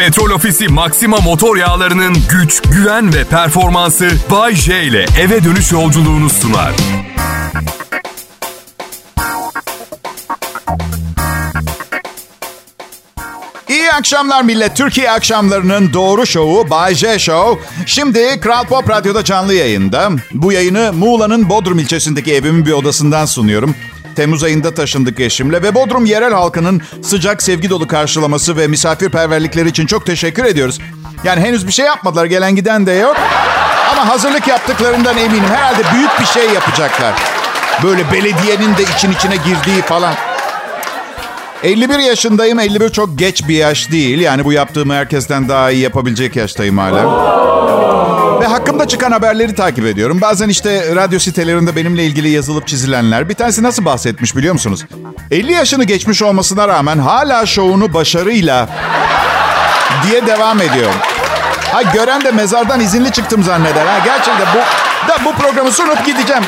Petrol Ofisi Maxima motor yağlarının güç, güven ve performansı Bay J ile eve dönüş yolculuğunu sunar. İyi akşamlar millet. Türkiye akşamlarının doğru şovu Bay J Show. Şimdi Kral Pop Radyo'da canlı yayında. Bu yayını Muğla'nın Bodrum ilçesindeki evimin bir odasından sunuyorum. Temmuz ayında taşındık eşimle ve Bodrum yerel halkının sıcak sevgi dolu karşılaması ve misafirperverlikleri için çok teşekkür ediyoruz. Yani henüz bir şey yapmadılar gelen giden de yok. Ama hazırlık yaptıklarından eminim. Herhalde büyük bir şey yapacaklar. Böyle belediyenin de için içine girdiği falan. 51 yaşındayım. 51 çok geç bir yaş değil. Yani bu yaptığımı herkesten daha iyi yapabilecek yaştayım hala. Ve hakkımda çıkan haberleri takip ediyorum. Bazen işte radyo sitelerinde benimle ilgili yazılıp çizilenler. Bir tanesi nasıl bahsetmiş biliyor musunuz? 50 yaşını geçmiş olmasına rağmen hala şovunu başarıyla diye devam ediyor. Ha gören de mezardan izinli çıktım zanneder. Ha gerçekten bu da bu programı sunup gideceğim.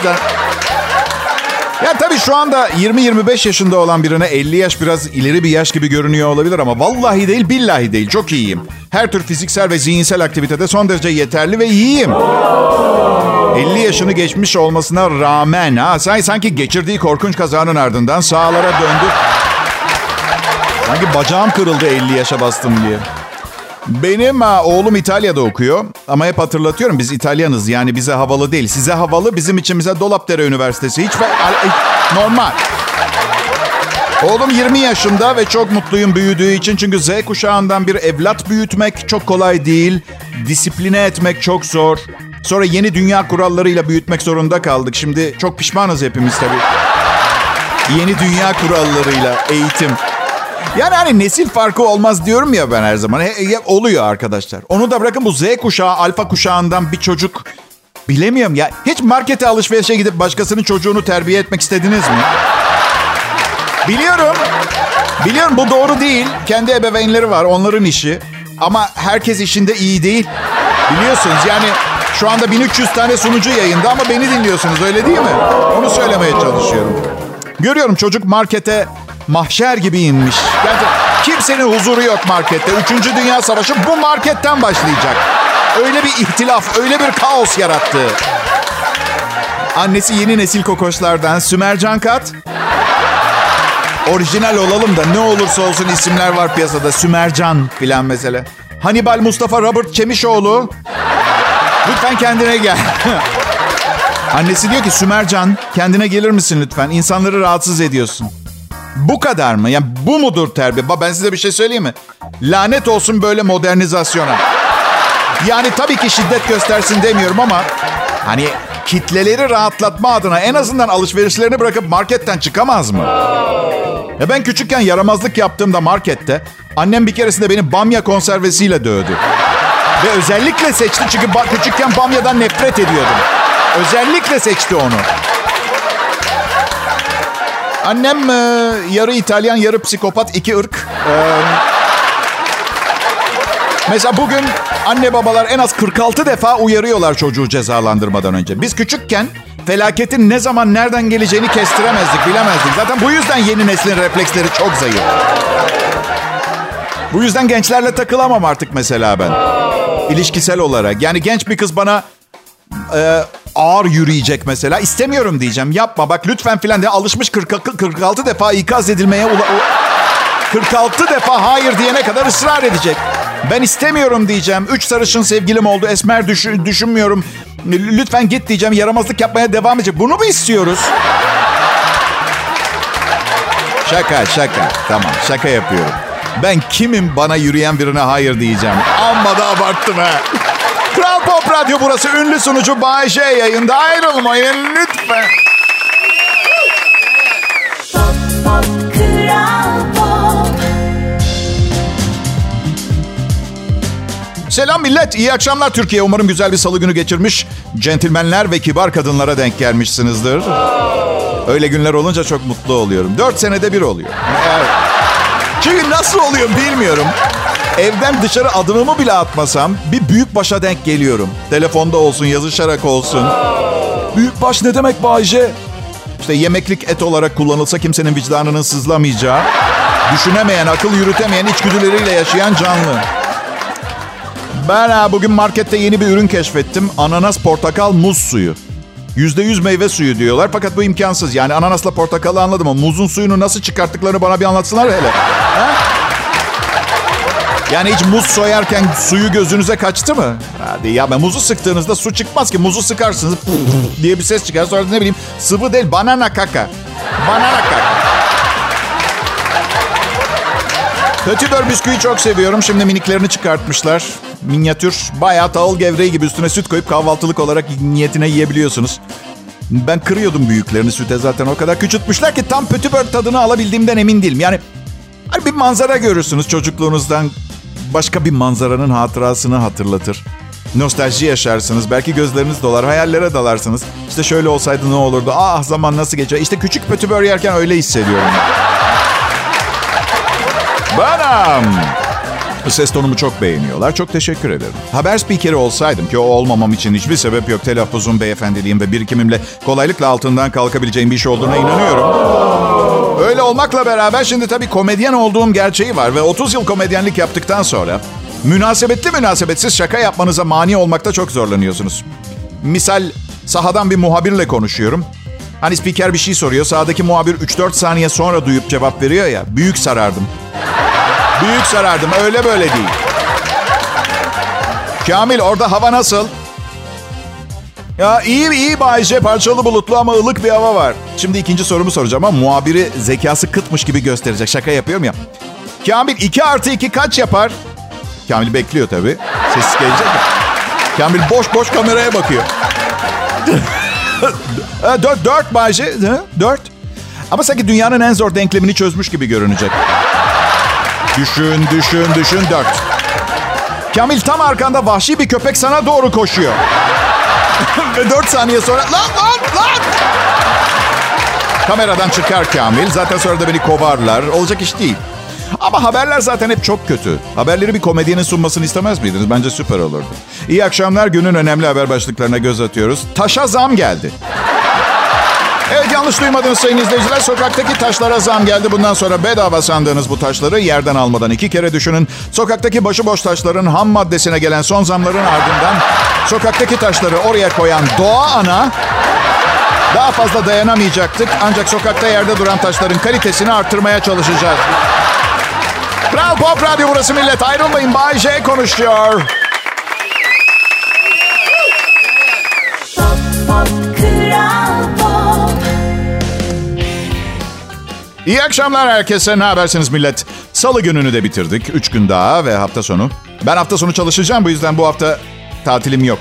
Ya tabii şu anda 20-25 yaşında olan birine 50 yaş biraz ileri bir yaş gibi görünüyor olabilir ama vallahi değil billahi değil çok iyiyim. Her tür fiziksel ve zihinsel aktivitede son derece yeterli ve iyiyim. 50 yaşını geçmiş olmasına rağmen ha sanki geçirdiği korkunç kazanın ardından sağlara döndü. Sanki bacağım kırıldı 50 yaşa bastım diye. Benim oğlum İtalya'da okuyor ama hep hatırlatıyorum biz İtalyanız yani bize havalı değil. Size havalı bizim için bize Dolapdere Üniversitesi. Hiç normal. Oğlum 20 yaşında ve çok mutluyum büyüdüğü için. Çünkü Z kuşağından bir evlat büyütmek çok kolay değil. Disipline etmek çok zor. Sonra yeni dünya kurallarıyla büyütmek zorunda kaldık. Şimdi çok pişmanız hepimiz tabii. Yeni dünya kurallarıyla eğitim. Yani hani nesil farkı olmaz diyorum ya ben her zaman. He, he, oluyor arkadaşlar. Onu da bırakın bu Z kuşağı, alfa kuşağından bir çocuk bilemiyorum ya. Hiç markete alışverişe gidip başkasının çocuğunu terbiye etmek istediniz mi? Biliyorum. Biliyorum bu doğru değil. Kendi ebeveynleri var, onların işi. Ama herkes işinde iyi değil. Biliyorsunuz yani şu anda 1300 tane sunucu yayında ama beni dinliyorsunuz öyle değil mi? Onu söylemeye çalışıyorum. Görüyorum çocuk markete mahşer gibi inmiş. Gerçekten kimsenin huzuru yok markette. Üçüncü Dünya Savaşı bu marketten başlayacak. Öyle bir ihtilaf, öyle bir kaos yarattı. Annesi yeni nesil kokoşlardan Sümercan Kat. Orijinal olalım da ne olursa olsun isimler var piyasada. Sümercan filan mesela. Hannibal Mustafa Robert Çemişoğlu. Lütfen kendine gel. Annesi diyor ki Sümercan kendine gelir misin lütfen? İnsanları rahatsız ediyorsun. Bu kadar mı? Yani bu mudur terbiye? Ben size bir şey söyleyeyim mi? Lanet olsun böyle modernizasyona. Yani tabii ki şiddet göstersin demiyorum ama hani kitleleri rahatlatma adına en azından alışverişlerini bırakıp marketten çıkamaz mı? Ya ben küçükken yaramazlık yaptığımda markette annem bir keresinde beni bamya konservesiyle dövdü. Ve özellikle seçti çünkü küçükken bamyadan nefret ediyordum. Özellikle seçti onu. Annem e, yarı İtalyan, yarı psikopat, iki ırk. E, mesela bugün anne babalar en az 46 defa uyarıyorlar çocuğu cezalandırmadan önce. Biz küçükken felaketin ne zaman nereden geleceğini kestiremezdik, bilemezdik. Zaten bu yüzden yeni neslin refleksleri çok zayıf. Bu yüzden gençlerle takılamam artık mesela ben. İlişkisel olarak. Yani genç bir kız bana e, ağır yürüyecek mesela. İstemiyorum diyeceğim. Yapma bak lütfen filan de alışmış 40, 46 defa ikaz edilmeye 46 defa hayır diyene kadar ısrar edecek. Ben istemiyorum diyeceğim. Üç sarışın sevgilim oldu. Esmer düşün, düşünmüyorum. Lütfen git diyeceğim. Yaramazlık yapmaya devam edecek. Bunu mu istiyoruz? Şaka şaka. Tamam şaka yapıyorum. Ben kimim bana yürüyen birine hayır diyeceğim. Amma da abarttım ha. Kral Pop Radyo burası. Ünlü sunucu Bay J yayında. Ayrılmayın lütfen. Pop, pop, Selam millet. İyi akşamlar Türkiye. Umarım güzel bir salı günü geçirmiş. Centilmenler ve kibar kadınlara denk gelmişsinizdir. Öyle günler olunca çok mutlu oluyorum. Dört senede bir oluyor. Evet. Çünkü nasıl oluyor bilmiyorum. Evden dışarı adımımı bile atmasam bir büyük başa denk geliyorum. Telefonda olsun, yazışarak olsun. Büyük baş ne demek Bayce? İşte yemeklik et olarak kullanılsa kimsenin vicdanının sızlamayacağı, düşünemeyen, akıl yürütemeyen içgüdüleriyle yaşayan canlı. Ben bugün markette yeni bir ürün keşfettim. Ananas, portakal, muz suyu. %100 meyve suyu diyorlar fakat bu imkansız. Yani ananasla portakalı anladım ama muzun suyunu nasıl çıkarttıklarını bana bir anlatsınlar hele. Ha? Yani hiç muz soyarken suyu gözünüze kaçtı mı? Hadi ya ben muzu sıktığınızda su çıkmaz ki. Muzu sıkarsınız diye bir ses çıkar. Sonra ne bileyim sıvı değil banana kaka. Banana kaka. Petibör bisküvi çok seviyorum. Şimdi miniklerini çıkartmışlar. Minyatür. Bayağı tahıl gevreği gibi üstüne süt koyup kahvaltılık olarak niyetine yiyebiliyorsunuz. Ben kırıyordum büyüklerini süte zaten o kadar küçültmüşler ki tam petibör tadını alabildiğimden emin değilim. Yani hani bir manzara görürsünüz çocukluğunuzdan. Başka bir manzaranın hatırasını hatırlatır. Nostalji yaşarsınız. Belki gözleriniz dolar. Hayallere dalarsınız. İşte şöyle olsaydı ne olurdu? Ah zaman nasıl geçer? İşte küçük petibör yerken öyle hissediyorum. Banam. Ses tonumu çok beğeniyorlar. Çok teşekkür ederim. Haber spikeri olsaydım ki o olmamam için hiçbir sebep yok. Telaffuzum, beyefendiliğim ve birikimimle kolaylıkla altından kalkabileceğim bir iş olduğuna inanıyorum. Öyle olmakla beraber şimdi tabii komedyen olduğum gerçeği var ve 30 yıl komedyenlik yaptıktan sonra münasebetli münasebetsiz şaka yapmanıza mani olmakta çok zorlanıyorsunuz. Misal sahadan bir muhabirle konuşuyorum. Hani spiker bir şey soruyor. Sahadaki muhabir 3-4 saniye sonra duyup cevap veriyor ya. Büyük sarardım. Büyük sarardım. Öyle böyle değil. Kamil orada hava nasıl? Ya iyi iyi Bayce. Parçalı bulutlu ama ılık bir hava var. Şimdi ikinci sorumu soracağım ama muhabiri zekası kıtmış gibi gösterecek. Şaka yapıyorum ya. Kamil 2 artı 2 kaç yapar? Kamil bekliyor tabii. Sessiz gelecek mi? Kamil boş boş kameraya bakıyor. dört, dört Bayce. Dört. Ama sanki dünyanın en zor denklemini çözmüş gibi görünecek. Düşün, düşün, düşün. Dört. Kamil tam arkanda vahşi bir köpek sana doğru koşuyor. Ve dört saniye sonra... Lan lan lan! Kameradan çıkar Kamil. Zaten sonra da beni kovarlar. Olacak iş değil. Ama haberler zaten hep çok kötü. Haberleri bir komedyenin sunmasını istemez miydiniz? Bence süper olurdu. İyi akşamlar. Günün önemli haber başlıklarına göz atıyoruz. Taşa zam geldi. Evet yanlış duymadınız sayın izleyiciler. Sokaktaki taşlara zam geldi. Bundan sonra bedava sandığınız bu taşları yerden almadan iki kere düşünün. Sokaktaki başıboş taşların ham maddesine gelen son zamların ardından sokaktaki taşları oraya koyan doğa ana daha fazla dayanamayacaktık. Ancak sokakta yerde duran taşların kalitesini arttırmaya çalışacağız. Kral Pop Radyo burası millet. Ayrılmayın. Bay J konuşuyor. İyi akşamlar herkese. Ne habersiniz millet? Salı gününü de bitirdik. Üç gün daha ve hafta sonu. Ben hafta sonu çalışacağım. Bu yüzden bu hafta tatilim yok.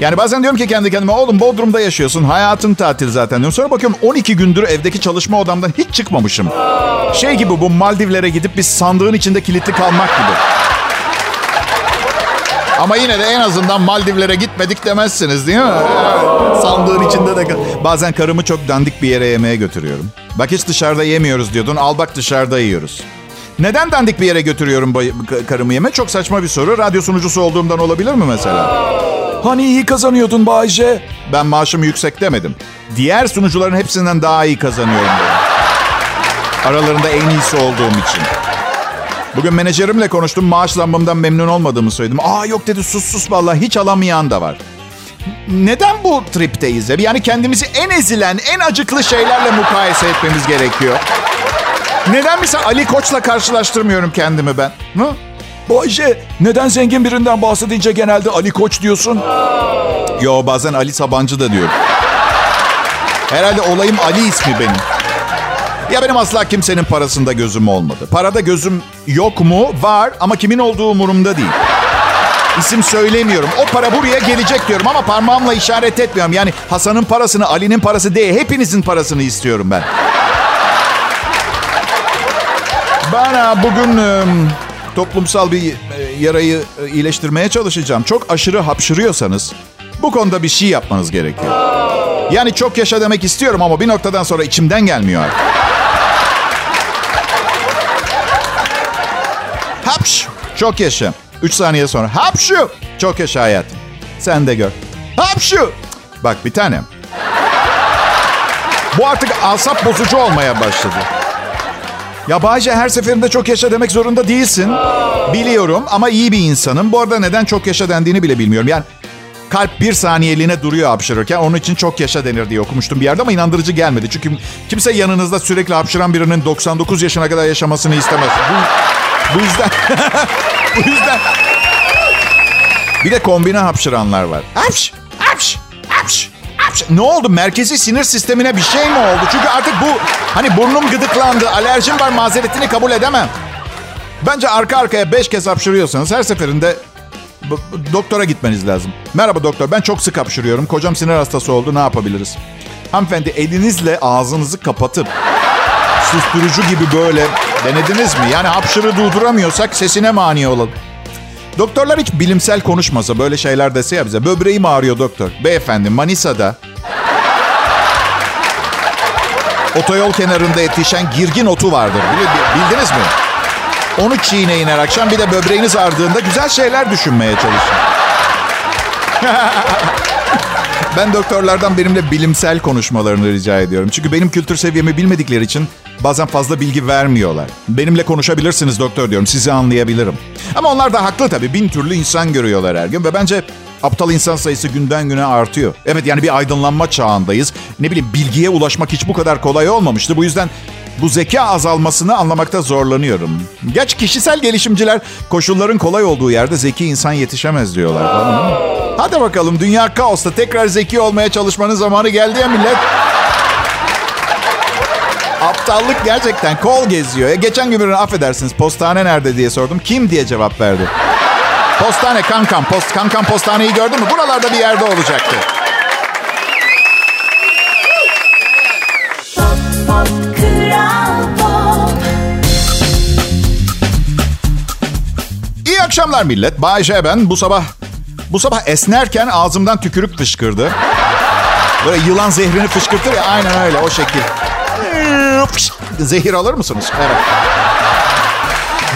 Yani bazen diyorum ki kendi kendime oğlum Bodrum'da yaşıyorsun. Hayatın tatil zaten diyorum. Sonra bakıyorum 12 gündür evdeki çalışma odamdan hiç çıkmamışım. Şey gibi bu Maldivlere gidip bir sandığın içinde kilitli kalmak gibi. Ama yine de en azından Maldivlere gitmedik demezsiniz değil mi? Sandığın içinde de... Bazen karımı çok dandik bir yere yemeğe götürüyorum. Bak hiç dışarıda yemiyoruz diyordun. Al bak dışarıda yiyoruz. Neden dandik bir yere götürüyorum karımı yeme? Çok saçma bir soru. Radyo sunucusu olduğumdan olabilir mi mesela? Hani iyi kazanıyordun Bayce? Ben maaşım yüksek demedim. Diğer sunucuların hepsinden daha iyi kazanıyorum dedim. Aralarında en iyisi olduğum için. Bugün menajerimle konuştum. Maaş zammımdan memnun olmadığımı söyledim. Aa yok dedi sus sus vallahi hiç alamayan da var. Neden bu tripteyiz? Yani kendimizi en ezilen, en acıklı şeylerle mukayese etmemiz gerekiyor. Neden mesela Ali Koç'la karşılaştırmıyorum kendimi ben? Hı? Bayce, neden zengin birinden bahsedince genelde Ali Koç diyorsun? Yo bazen Ali Sabancı da diyorum. Herhalde olayım Ali ismi benim. Ya benim asla kimsenin parasında gözüm olmadı. Parada gözüm yok mu? Var ama kimin olduğu umurumda değil. İsim söylemiyorum. O para buraya gelecek diyorum ama parmağımla işaret etmiyorum. Yani Hasan'ın parasını, Ali'nin parası değil, hepinizin parasını istiyorum ben. Ben bugün toplumsal bir yarayı iyileştirmeye çalışacağım. Çok aşırı hapşırıyorsanız bu konuda bir şey yapmanız gerekiyor. Yani çok yaşa demek istiyorum ama bir noktadan sonra içimden gelmiyor artık. Hapş! Çok yaşa. Üç saniye sonra. Hapşu! Çok yaşa hayatım. Sen de gör. Hapşu! Bak bir tanem. Bu artık asap bozucu olmaya başladı. Ya Bayce her seferinde çok yaşa demek zorunda değilsin. Biliyorum ama iyi bir insanım. Bu arada neden çok yaşa dendiğini bile bilmiyorum. Yani kalp bir saniyeliğine duruyor hapşırırken. Onun için çok yaşa denir diye okumuştum bir yerde ama inandırıcı gelmedi. Çünkü kimse yanınızda sürekli hapşıran birinin 99 yaşına kadar yaşamasını istemez. Bu, bu yüzden... bu yüzden... Bir de kombine hapşıranlar var. Hapş, hapş, hapş, hapş. Ne oldu? Merkezi sinir sistemine bir şey mi oldu? Çünkü artık bu hani burnum gıdıklandı, alerjim var mazeretini kabul edemem. Bence arka arkaya beş kez hapşırıyorsanız her seferinde doktora gitmeniz lazım. Merhaba doktor ben çok sık hapşırıyorum. Kocam sinir hastası oldu ne yapabiliriz? Hanımefendi elinizle ağzınızı kapatıp susturucu gibi böyle denediniz mi? Yani hapşırı durduramıyorsak sesine mani olalım. Doktorlar hiç bilimsel konuşmasa böyle şeyler dese ya bize. Böbreğim ağrıyor doktor. Beyefendi Manisa'da otoyol kenarında yetişen girgin otu vardır. Bildiniz mi? Onu çiğneyin her akşam. Bir de böbreğiniz ardığında güzel şeyler düşünmeye çalışın. ben doktorlardan benimle bilimsel konuşmalarını rica ediyorum. Çünkü benim kültür seviyemi bilmedikleri için bazen fazla bilgi vermiyorlar. Benimle konuşabilirsiniz doktor diyorum. Sizi anlayabilirim. Ama onlar da haklı tabii. Bin türlü insan görüyorlar her gün. Ve bence aptal insan sayısı günden güne artıyor. Evet yani bir aydınlanma çağındayız. Ne bileyim bilgiye ulaşmak hiç bu kadar kolay olmamıştı. Bu yüzden bu zeka azalmasını anlamakta zorlanıyorum. Geç kişisel gelişimciler koşulların kolay olduğu yerde zeki insan yetişemez diyorlar. Hadi bakalım dünya kaosta tekrar zeki olmaya çalışmanın zamanı geldi ya millet. Aptallık gerçekten kol geziyor. E, geçen gün birine affedersiniz postane nerede diye sordum. Kim diye cevap verdi. Postane kankam. Post, kankam postaneyi gördün mü? Buralarda bir yerde olacaktı. Akşamlar millet. Bay J ben. Bu sabah bu sabah esnerken ağzımdan tükürük fışkırdı. Böyle yılan zehrini fışkırtır ya aynen öyle o şekil. Zehir alır mısınız? Evet.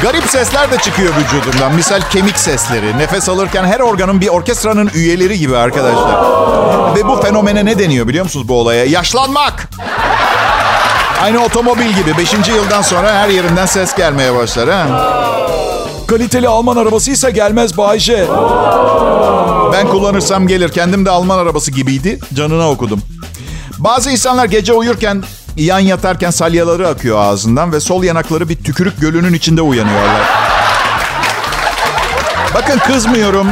Garip sesler de çıkıyor vücudumdan. Misal kemik sesleri. Nefes alırken her organın bir orkestranın üyeleri gibi arkadaşlar. Ve bu fenomene ne deniyor biliyor musunuz bu olaya? Yaşlanmak. Aynı otomobil gibi. Beşinci yıldan sonra her yerinden ses gelmeye başlar. Ha? Kaliteli Alman arabasıysa gelmez Bayce. Ben kullanırsam gelir. Kendim de Alman arabası gibiydi. Canına okudum. Bazı insanlar gece uyurken yan yatarken salyaları akıyor ağzından ve sol yanakları bir tükürük gölünün içinde uyanıyorlar. Bakın kızmıyorum.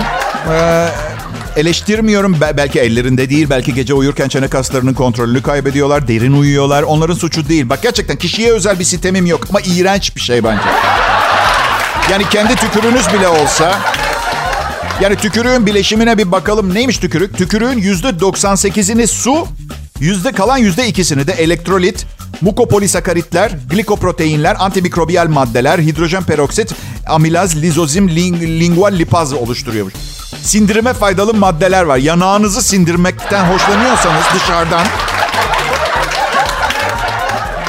Ee, eleştirmiyorum. belki ellerinde değil. Belki gece uyurken çene kaslarının kontrolünü kaybediyorlar. Derin uyuyorlar. Onların suçu değil. Bak gerçekten kişiye özel bir sistemim yok. Ama iğrenç bir şey bence. Yani kendi tükürünüz bile olsa... Yani tükürüğün bileşimine bir bakalım. Neymiş tükürük? Tükürüğün %98'ini su, Yüzde kalan yüzde ikisini de elektrolit, mukopolisakaritler, glikoproteinler, antimikrobiyal maddeler, hidrojen peroksit, amilaz, lizozim, ling, lingual lipaz oluşturuyormuş. Sindirime faydalı maddeler var. Yanağınızı sindirmekten hoşlanıyorsanız dışarıdan...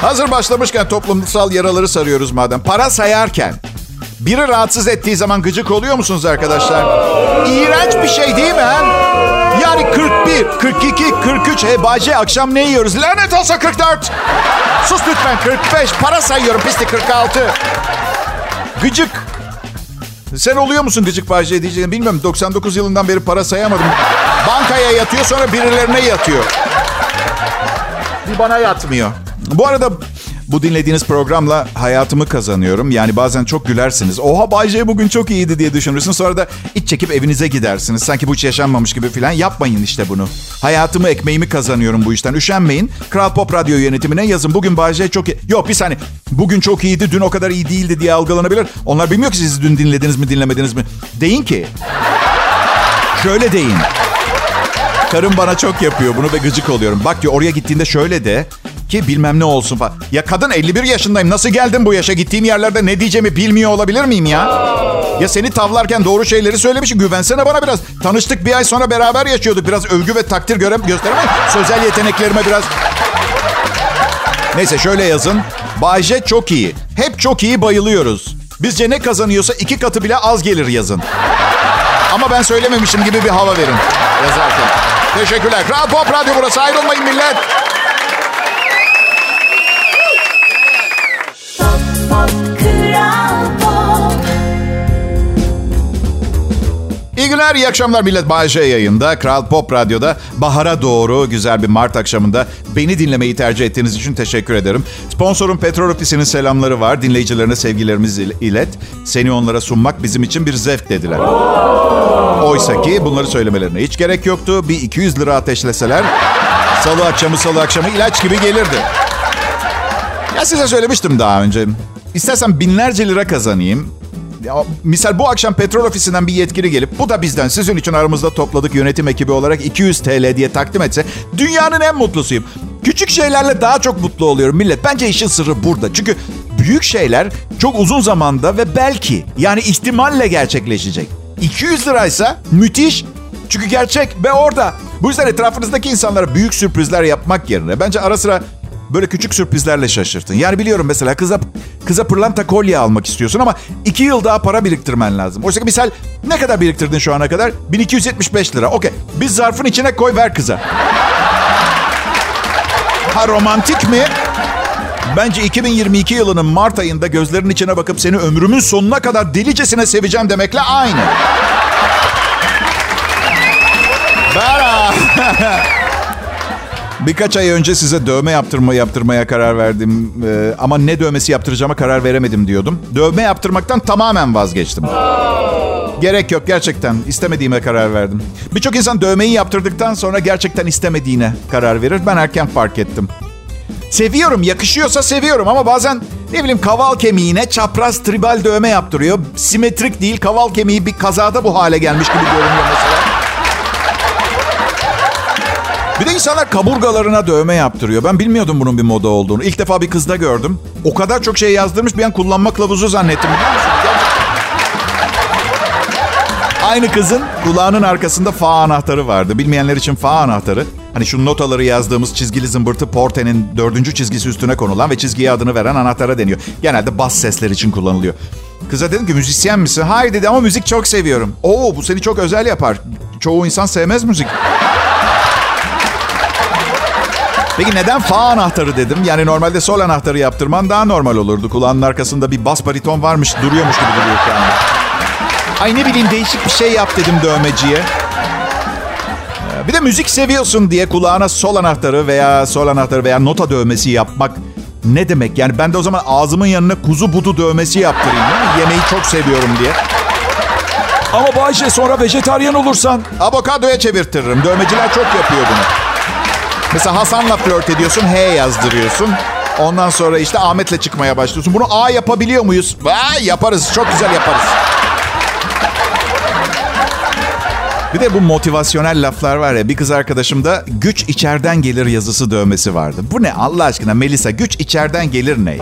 Hazır başlamışken toplumsal yaraları sarıyoruz madem. Para sayarken biri rahatsız ettiği zaman gıcık oluyor musunuz arkadaşlar? İğrenç bir şey değil mi? He? Yani 41, 42, 43. Hey Bacı akşam ne yiyoruz? Lanet olsa 44. Sus lütfen 45. Para sayıyorum pisti 46. Gıcık. Sen oluyor musun gıcık Bacı diyeceğini bilmiyorum. 99 yılından beri para sayamadım. Bankaya yatıyor sonra birilerine yatıyor. Bir bana yatmıyor. Bu arada bu dinlediğiniz programla hayatımı kazanıyorum. Yani bazen çok gülersiniz. Oha Bay J bugün çok iyiydi diye düşünürsünüz. Sonra da iç çekip evinize gidersiniz. Sanki bu hiç yaşanmamış gibi falan. Yapmayın işte bunu. Hayatımı, ekmeğimi kazanıyorum bu işten. Üşenmeyin. Kral Pop Radyo yönetimine yazın. Bugün Bay J çok iyi. Yok bir saniye. Bugün çok iyiydi, dün o kadar iyi değildi diye algılanabilir. Onlar bilmiyor ki siz dün dinlediniz mi, dinlemediniz mi. Deyin ki. Şöyle deyin. Karım bana çok yapıyor bunu ve gıcık oluyorum. Bak diyor oraya gittiğinde şöyle de ki bilmem ne olsun falan. Ya kadın 51 yaşındayım. Nasıl geldim bu yaşa? Gittiğim yerlerde ne diyeceğimi bilmiyor olabilir miyim ya? Ya seni tavlarken doğru şeyleri söylemişim. Güvensene bana biraz. Tanıştık bir ay sonra beraber yaşıyorduk. Biraz övgü ve takdir göre gösteremem. Sözel yeteneklerime biraz... Neyse şöyle yazın. Bayce çok iyi. Hep çok iyi bayılıyoruz. Bizce ne kazanıyorsa iki katı bile az gelir yazın. Ama ben söylememişim gibi bir hava verin yazarken. Teşekkürler. Kral Pop Radyo burası. Ayrılmayın millet. Günler, iyi akşamlar millet. Bay J yayında, Kral Pop Radyo'da bahara doğru güzel bir Mart akşamında beni dinlemeyi tercih ettiğiniz için teşekkür ederim. Sponsorum Petrol Ofisi'nin selamları var. Dinleyicilerine sevgilerimizi ilet. Seni onlara sunmak bizim için bir zevk dediler. Oysa ki bunları söylemelerine hiç gerek yoktu. Bir 200 lira ateşleseler salı akşamı salı akşamı ilaç gibi gelirdi. Ya size söylemiştim daha önce. İstersen binlerce lira kazanayım. Misal bu akşam petrol ofisinden bir yetkili gelip bu da bizden sizin için aramızda topladık yönetim ekibi olarak 200 TL diye takdim etse dünyanın en mutlusuyum. Küçük şeylerle daha çok mutlu oluyorum millet. Bence işin sırrı burada. Çünkü büyük şeyler çok uzun zamanda ve belki yani ihtimalle gerçekleşecek. 200 liraysa müthiş. Çünkü gerçek ve orada. Bu yüzden etrafınızdaki insanlara büyük sürprizler yapmak yerine bence ara sıra böyle küçük sürprizlerle şaşırtın. Yani biliyorum mesela kıza kıza pırlanta kolye almak istiyorsun ama iki yıl daha para biriktirmen lazım. Oysa ki misal ne kadar biriktirdin şu ana kadar? 1275 lira. Okey. Biz zarfın içine koy ver kıza. Ha romantik mi? Bence 2022 yılının Mart ayında gözlerinin içine bakıp seni ömrümün sonuna kadar delicesine seveceğim demekle aynı. Bera. Birkaç ay önce size dövme yaptırma yaptırmaya karar verdim. Ee, ama ne dövmesi yaptıracağıma karar veremedim diyordum. Dövme yaptırmaktan tamamen vazgeçtim. Gerek yok gerçekten. istemediğime karar verdim. Birçok insan dövmeyi yaptırdıktan sonra gerçekten istemediğine karar verir. Ben erken fark ettim. Seviyorum, yakışıyorsa seviyorum ama bazen ne bileyim kaval kemiğine çapraz tribal dövme yaptırıyor. Simetrik değil, kaval kemiği bir kazada bu hale gelmiş gibi görünüyor mesela. Bir de insanlar kaburgalarına dövme yaptırıyor. Ben bilmiyordum bunun bir moda olduğunu. İlk defa bir kızda gördüm. O kadar çok şey yazdırmış bir an kullanma kılavuzu zannettim? Aynı kızın kulağının arkasında fa anahtarı vardı. Bilmeyenler için fa anahtarı. Hani şu notaları yazdığımız çizgili zımbırtı Porte'nin dördüncü çizgisi üstüne konulan ve çizgiye adını veren anahtara deniyor. Genelde bas sesler için kullanılıyor. Kıza dedim ki müzisyen misin? Hayır dedi ama müzik çok seviyorum. Oo bu seni çok özel yapar. Çoğu insan sevmez müzik. Peki neden fa anahtarı dedim? Yani normalde sol anahtarı yaptırman daha normal olurdu. Kulağının arkasında bir bas bariton varmış, duruyormuş gibi duruyor anda. Ay ne bileyim değişik bir şey yap dedim dövmeciye. Ee, bir de müzik seviyorsun diye kulağına sol anahtarı veya sol anahtarı veya nota dövmesi yapmak ne demek? Yani ben de o zaman ağzımın yanına kuzu budu dövmesi yaptırayım? Yemeği çok seviyorum diye. Ama Bayşe sonra vejetaryen olursan. Avokadoya çevirtirim. Dövmeciler çok yapıyor bunu. Mesela Hasan'la flört ediyorsun, H yazdırıyorsun. Ondan sonra işte Ahmet'le çıkmaya başlıyorsun. Bunu A yapabiliyor muyuz? Aa, yaparız, çok güzel yaparız. Bir de bu motivasyonel laflar var ya. Bir kız arkadaşımda güç içeriden gelir yazısı dövmesi vardı. Bu ne Allah aşkına Melisa güç içeriden gelir ne?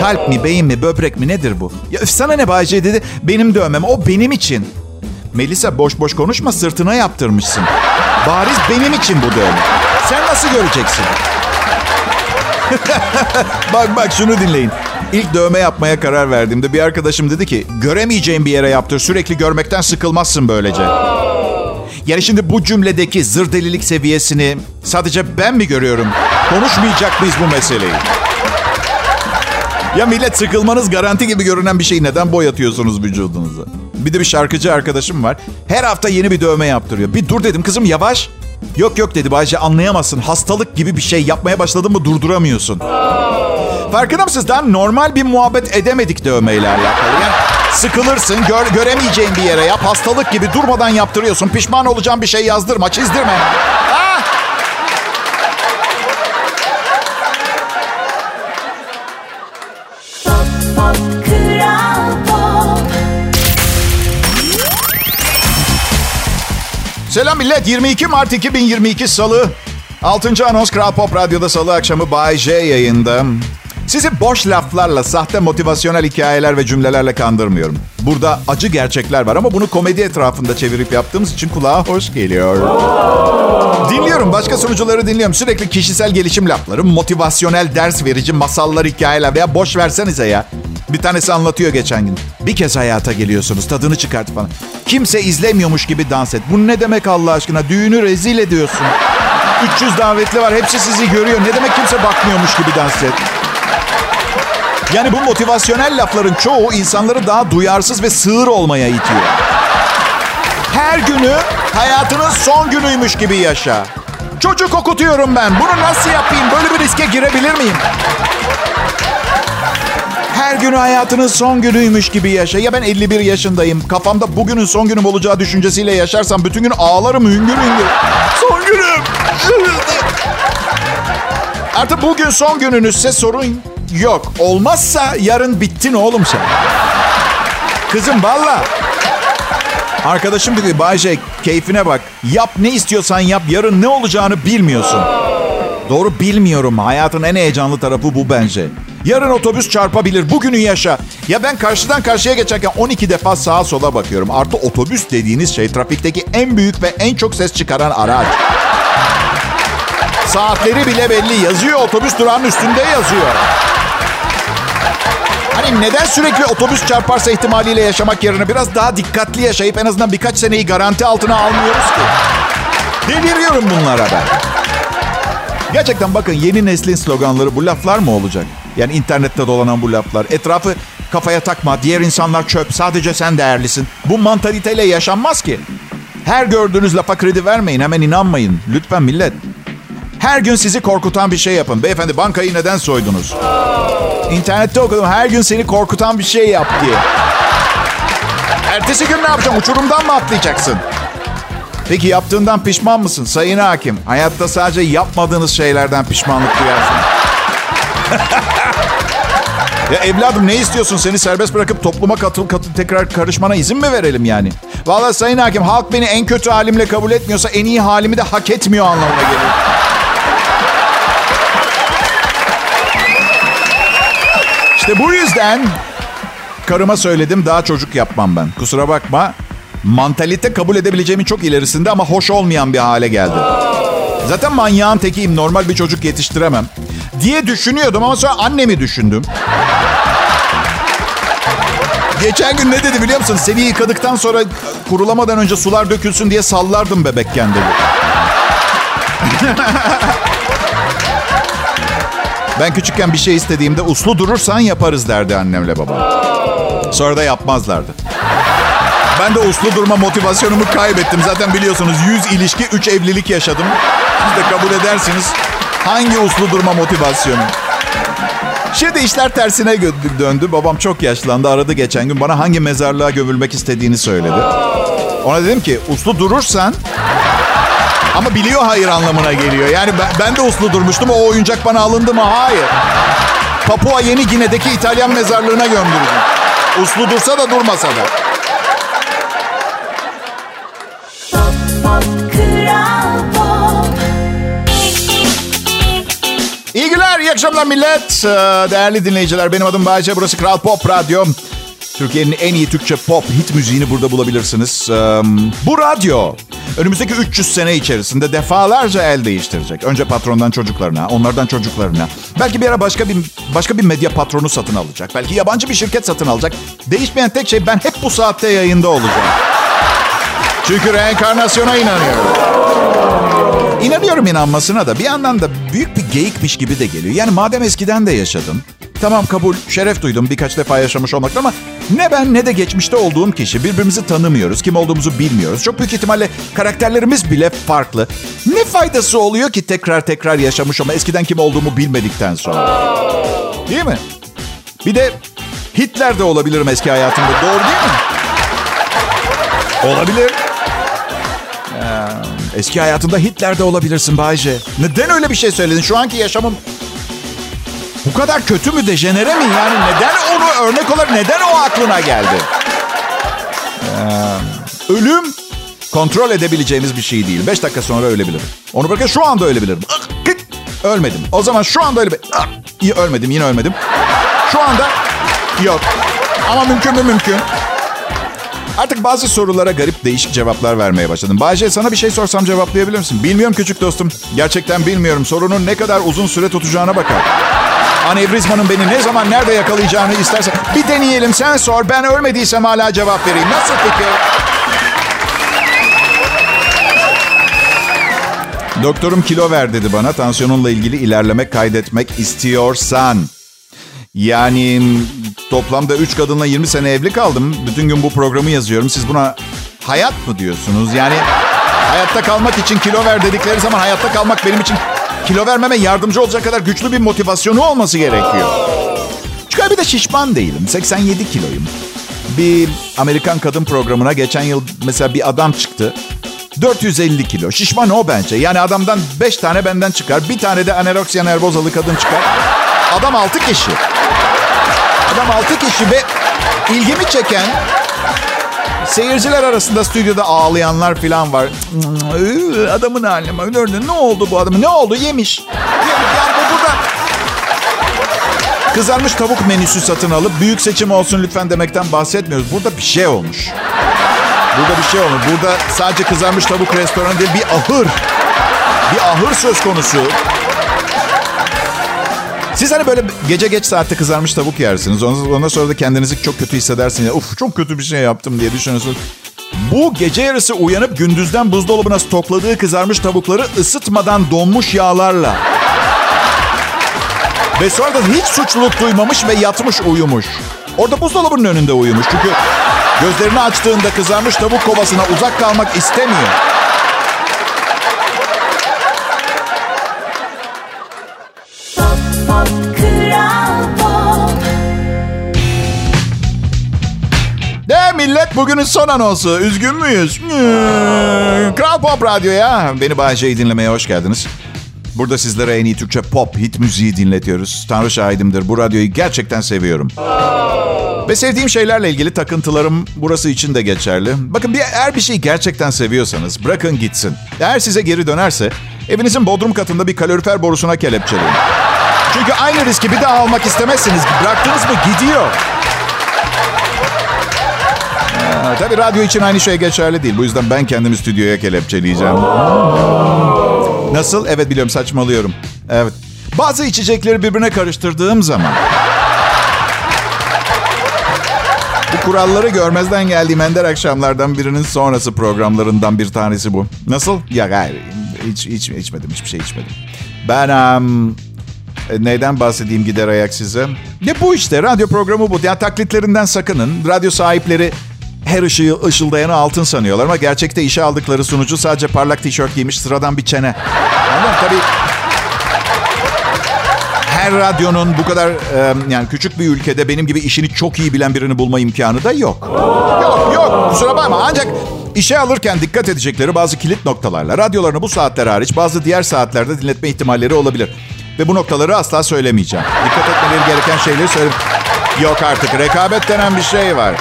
Kalp mi, beyin mi, böbrek mi nedir bu? Ya sana ne Bayce dedi. Benim dövmem o benim için. Melisa boş boş konuşma sırtına yaptırmışsın. Bariz benim için bu dövme. Sen nasıl göreceksin? bak bak şunu dinleyin. İlk dövme yapmaya karar verdiğimde bir arkadaşım dedi ki göremeyeceğin bir yere yaptır. Sürekli görmekten sıkılmazsın böylece. Yani şimdi bu cümledeki zır delilik seviyesini sadece ben mi görüyorum? Konuşmayacak mıyız bu meseleyi? Ya millet sıkılmanız garanti gibi görünen bir şeyi neden boyatıyorsunuz vücudunuza? Bir de bir şarkıcı arkadaşım var. Her hafta yeni bir dövme yaptırıyor. Bir dur dedim kızım yavaş. Yok yok dedi Bayce anlayamazsın. Hastalık gibi bir şey yapmaya başladın mı durduramıyorsun. Farkında mısınız? Daha normal bir muhabbet edemedik dövmeyle alakalı. Yani sıkılırsın, gör, göremeyeceğin bir yere yap. Hastalık gibi durmadan yaptırıyorsun. Pişman olacağın bir şey yazdırma, çizdirme. Selam millet. 22 Mart 2022 Salı. 6. anons Kral Pop Radyo'da Salı akşamı Bay J yayında. Sizi boş laflarla, sahte motivasyonel hikayeler ve cümlelerle kandırmıyorum. Burada acı gerçekler var ama bunu komedi etrafında çevirip yaptığımız için kulağa hoş geliyor. Dinliyorum, başka sunucuları dinliyorum. Sürekli kişisel gelişim lafları, motivasyonel ders verici masallar, hikayeler veya boş versenize ya. Bir tanesi anlatıyor geçen gün. Bir kez hayata geliyorsunuz, tadını çıkart falan. Kimse izlemiyormuş gibi dans et. Bu ne demek Allah aşkına? Düğünü rezil ediyorsun. 300 davetli var, hepsi sizi görüyor. Ne demek kimse bakmıyormuş gibi dans et? Yani bu motivasyonel lafların çoğu insanları daha duyarsız ve sığır olmaya itiyor. Her gün günü hayatının son günüymüş gibi yaşa. Çocuk okutuyorum ben. Bunu nasıl yapayım? Böyle bir riske girebilir miyim? Her günü hayatının son günüymüş gibi yaşa. Ya ben 51 yaşındayım. Kafamda bugünün son günüm olacağı düşüncesiyle yaşarsam bütün gün ağlarım hüngür hüngür. Son günüm. Artık bugün son gününüzse sorun yok. Olmazsa yarın bittin oğlum sen. Kızım valla. Arkadaşım dedi Bayce keyfine bak. Yap ne istiyorsan yap. Yarın ne olacağını bilmiyorsun. Doğru bilmiyorum. Hayatın en heyecanlı tarafı bu bence. Yarın otobüs çarpabilir. Bugünü yaşa. Ya ben karşıdan karşıya geçerken 12 defa sağa sola bakıyorum. Artı otobüs dediğiniz şey trafikteki en büyük ve en çok ses çıkaran araç. Saatleri bile belli. Yazıyor otobüs durağının üstünde yazıyor. Hani neden sürekli otobüs çarparsa ihtimaliyle yaşamak yerine biraz daha dikkatli yaşayıp en azından birkaç seneyi garanti altına almıyoruz ki? Deliriyorum bunlara ben. Gerçekten bakın yeni neslin sloganları bu laflar mı olacak? Yani internette dolanan bu laflar. Etrafı kafaya takma, diğer insanlar çöp, sadece sen değerlisin. Bu mantaliteyle yaşanmaz ki. Her gördüğünüz lafa kredi vermeyin, hemen inanmayın. Lütfen millet. Her gün sizi korkutan bir şey yapın. Beyefendi bankayı neden soydunuz? İnternette okudum her gün seni korkutan bir şey yap diye. Ertesi gün ne yapacaksın? Uçurumdan mı atlayacaksın? Peki yaptığından pişman mısın sayın hakim? Hayatta sadece yapmadığınız şeylerden pişmanlık duyarsın. ya evladım ne istiyorsun? Seni serbest bırakıp topluma katıl, katıl tekrar karışmana izin mi verelim yani? Vallahi sayın hakim halk beni en kötü halimle kabul etmiyorsa en iyi halimi de hak etmiyor anlamına geliyor. İşte bu yüzden karıma söyledim daha çocuk yapmam ben. Kusura bakma. Mantalite kabul edebileceğimin çok ilerisinde ama hoş olmayan bir hale geldi. Zaten manyağın tekiyim. Normal bir çocuk yetiştiremem. Diye düşünüyordum ama sonra annemi düşündüm. Geçen gün ne dedi biliyor musun? Seni yıkadıktan sonra kurulamadan önce sular dökülsün diye sallardım bebekken dedi. Ben küçükken bir şey istediğimde uslu durursan yaparız derdi annemle babam. Sonra da yapmazlardı. Ben de uslu durma motivasyonumu kaybettim. Zaten biliyorsunuz 100 ilişki 3 evlilik yaşadım. Siz de kabul edersiniz. Hangi uslu durma motivasyonu? Şimdi işler tersine döndü. Babam çok yaşlandı. Aradı geçen gün. Bana hangi mezarlığa gömülmek istediğini söyledi. Ona dedim ki uslu durursan ama biliyor hayır anlamına geliyor. Yani ben, ben de uslu durmuştum. O oyuncak bana alındı mı? Hayır. Papua Yeni Gine'deki İtalyan mezarlığına gömdüreceğim. Uslu dursa da durmasa da. İyi akşamlar millet. Ee, değerli dinleyiciler, benim adım Bayce. Burası Kral Pop Radyo. Türkiye'nin en iyi Türkçe pop hit müziğini burada bulabilirsiniz. Bu radyo önümüzdeki 300 sene içerisinde defalarca el değiştirecek. Önce patrondan çocuklarına, onlardan çocuklarına. Belki bir ara başka bir başka bir medya patronu satın alacak. Belki yabancı bir şirket satın alacak. Değişmeyen tek şey ben hep bu saatte yayında olacağım. Çünkü reenkarnasyona inanıyorum. İnanıyorum inanmasına da bir yandan da büyük bir geyikmiş gibi de geliyor. Yani madem eskiden de yaşadın, tamam kabul, şeref duydum birkaç defa yaşamış olmakta ama ne ben ne de geçmişte olduğum kişi birbirimizi tanımıyoruz. Kim olduğumuzu bilmiyoruz. Çok büyük ihtimalle karakterlerimiz bile farklı. Ne faydası oluyor ki tekrar tekrar yaşamış ama eskiden kim olduğumu bilmedikten sonra? Değil mi? Bir de Hitler de olabilirim eski hayatımda. Doğru değil mi? Olabilir. Eski hayatında Hitler de olabilirsin Bayce. Neden öyle bir şey söyledin? Şu anki yaşamım bu kadar kötü mü, dejenere mi? Yani neden onu örnek olarak, neden o aklına geldi? Ee, ölüm kontrol edebileceğimiz bir şey değil. Beş dakika sonra ölebilirim. Onu bırakın şu anda ölebilirim. Ölmedim. O zaman şu anda öyle İyi ölmedim, yine ölmedim. Şu anda yok. Ama mümkün mü mümkün. Artık bazı sorulara garip değişik cevaplar vermeye başladım. Bayce sana bir şey sorsam cevaplayabilir misin? Bilmiyorum küçük dostum. Gerçekten bilmiyorum. Sorunun ne kadar uzun süre tutacağına bakar. Anevrizmanın beni ne zaman nerede yakalayacağını istersen bir deneyelim sen sor. Ben ölmediysem hala cevap vereyim. Nasıl fikir? Doktorum kilo ver dedi bana. Tansiyonunla ilgili ilerlemek kaydetmek istiyorsan. Yani toplamda 3 kadınla 20 sene evli kaldım. Bütün gün bu programı yazıyorum. Siz buna hayat mı diyorsunuz? Yani hayatta kalmak için kilo ver dedikleri zaman hayatta kalmak benim için kilo vermeme yardımcı olacak kadar güçlü bir motivasyonu olması gerekiyor. Çünkü bir de şişman değilim. 87 kiloyum. Bir Amerikan kadın programına geçen yıl mesela bir adam çıktı. 450 kilo. Şişman o bence. Yani adamdan 5 tane benden çıkar. Bir tane de anoreksiya nervozalı kadın çıkar. Adam 6 kişi. Adam 6 kişi ve ilgimi çeken seyirciler arasında stüdyoda ağlayanlar falan var. Adamın haline ne oldu bu adamı? Ne oldu? Yemiş. Yani bu burada kızarmış tavuk menüsü satın alıp büyük seçim olsun lütfen demekten bahsetmiyoruz. Burada bir şey olmuş. Burada bir şey olmuş. Burada sadece kızarmış tavuk restoranı değil bir ahır. Bir ahır söz konusu. Siz hani böyle gece geç saatte kızarmış tavuk yersiniz. Ondan sonra da kendinizi çok kötü hissedersiniz. Uf çok kötü bir şey yaptım diye düşünüyorsunuz. Bu gece yarısı uyanıp gündüzden buzdolabına stokladığı kızarmış tavukları ısıtmadan donmuş yağlarla. Ve sonra da hiç suçluluk duymamış ve yatmış uyumuş. Orada buzdolabının önünde uyumuş. Çünkü gözlerini açtığında kızarmış tavuk kovasına uzak kalmak istemiyor. Bugünün son anonsu. Üzgün müyüz? Hmm. Kral Pop Radyo'ya beni Bahçe'yi dinlemeye hoş geldiniz. Burada sizlere en iyi Türkçe pop hit müziği dinletiyoruz. Tanrı şahidimdir. Bu radyoyu gerçekten seviyorum. Ve sevdiğim şeylerle ilgili takıntılarım burası için de geçerli. Bakın bir, eğer bir şeyi gerçekten seviyorsanız bırakın gitsin. Eğer size geri dönerse evinizin bodrum katında bir kalorifer borusuna kelepçeleyin. Çünkü aynı riski bir daha almak istemezsiniz. Bıraktınız mı gidiyor. Ha, tabii radyo için aynı şey geçerli değil. Bu yüzden ben kendimi stüdyoya kelepçeleyeceğim. Nasıl? Evet biliyorum saçmalıyorum. Evet. Bazı içecekleri birbirine karıştırdığım zaman... Bu kuralları görmezden geldiğim ender akşamlardan birinin sonrası programlarından bir tanesi bu. Nasıl? Ya hayır. Hiç, hiç içmedim. Hiçbir şey içmedim. Ben um, neyden bahsedeyim gider ayak size? Ne bu işte. Radyo programı bu. Ya taklitlerinden sakının. Radyo sahipleri her ışığı ışıldayanı altın sanıyorlar ama gerçekte işe aldıkları sunucu sadece parlak tişört giymiş sıradan bir çene. Anladın tabii her radyonun bu kadar e, yani küçük bir ülkede benim gibi işini çok iyi bilen birini bulma imkanı da yok. Yok yok kusura bakma ancak işe alırken dikkat edecekleri bazı kilit noktalarla radyolarını bu saatler hariç bazı diğer saatlerde dinletme ihtimalleri olabilir. Ve bu noktaları asla söylemeyeceğim. Dikkat etmeleri gereken şeyleri söyle. Yok artık rekabet denen bir şey var.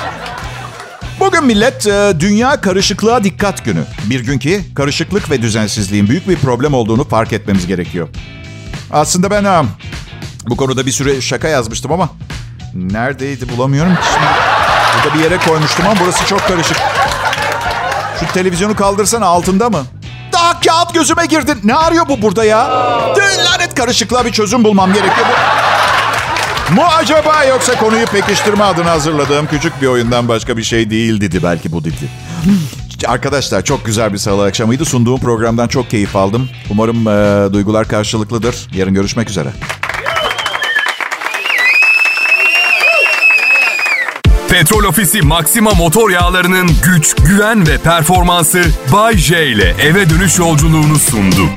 Bugün millet e, Dünya Karışıklığa Dikkat Günü. Bir gün ki karışıklık ve düzensizliğin büyük bir problem olduğunu fark etmemiz gerekiyor. Aslında ben bu konuda bir süre şaka yazmıştım ama neredeydi bulamıyorum ki şimdi. Burada bir yere koymuştum ama burası çok karışık. Şu televizyonu kaldırsan altında mı? Daha kağıt gözüme girdin. Ne arıyor bu burada ya? Lanet karışıklığa bir çözüm bulmam gerekiyor. Mu acaba yoksa konuyu pekiştirme adına hazırladığım küçük bir oyundan başka bir şey değil dedi belki bu dedi. Arkadaşlar çok güzel bir salı akşamıydı. Sunduğum programdan çok keyif aldım. Umarım e, duygular karşılıklıdır. Yarın görüşmek üzere. Petrol Ofisi Maxima motor yağlarının güç, güven ve performansı Bay J ile eve dönüş yolculuğunu sundu.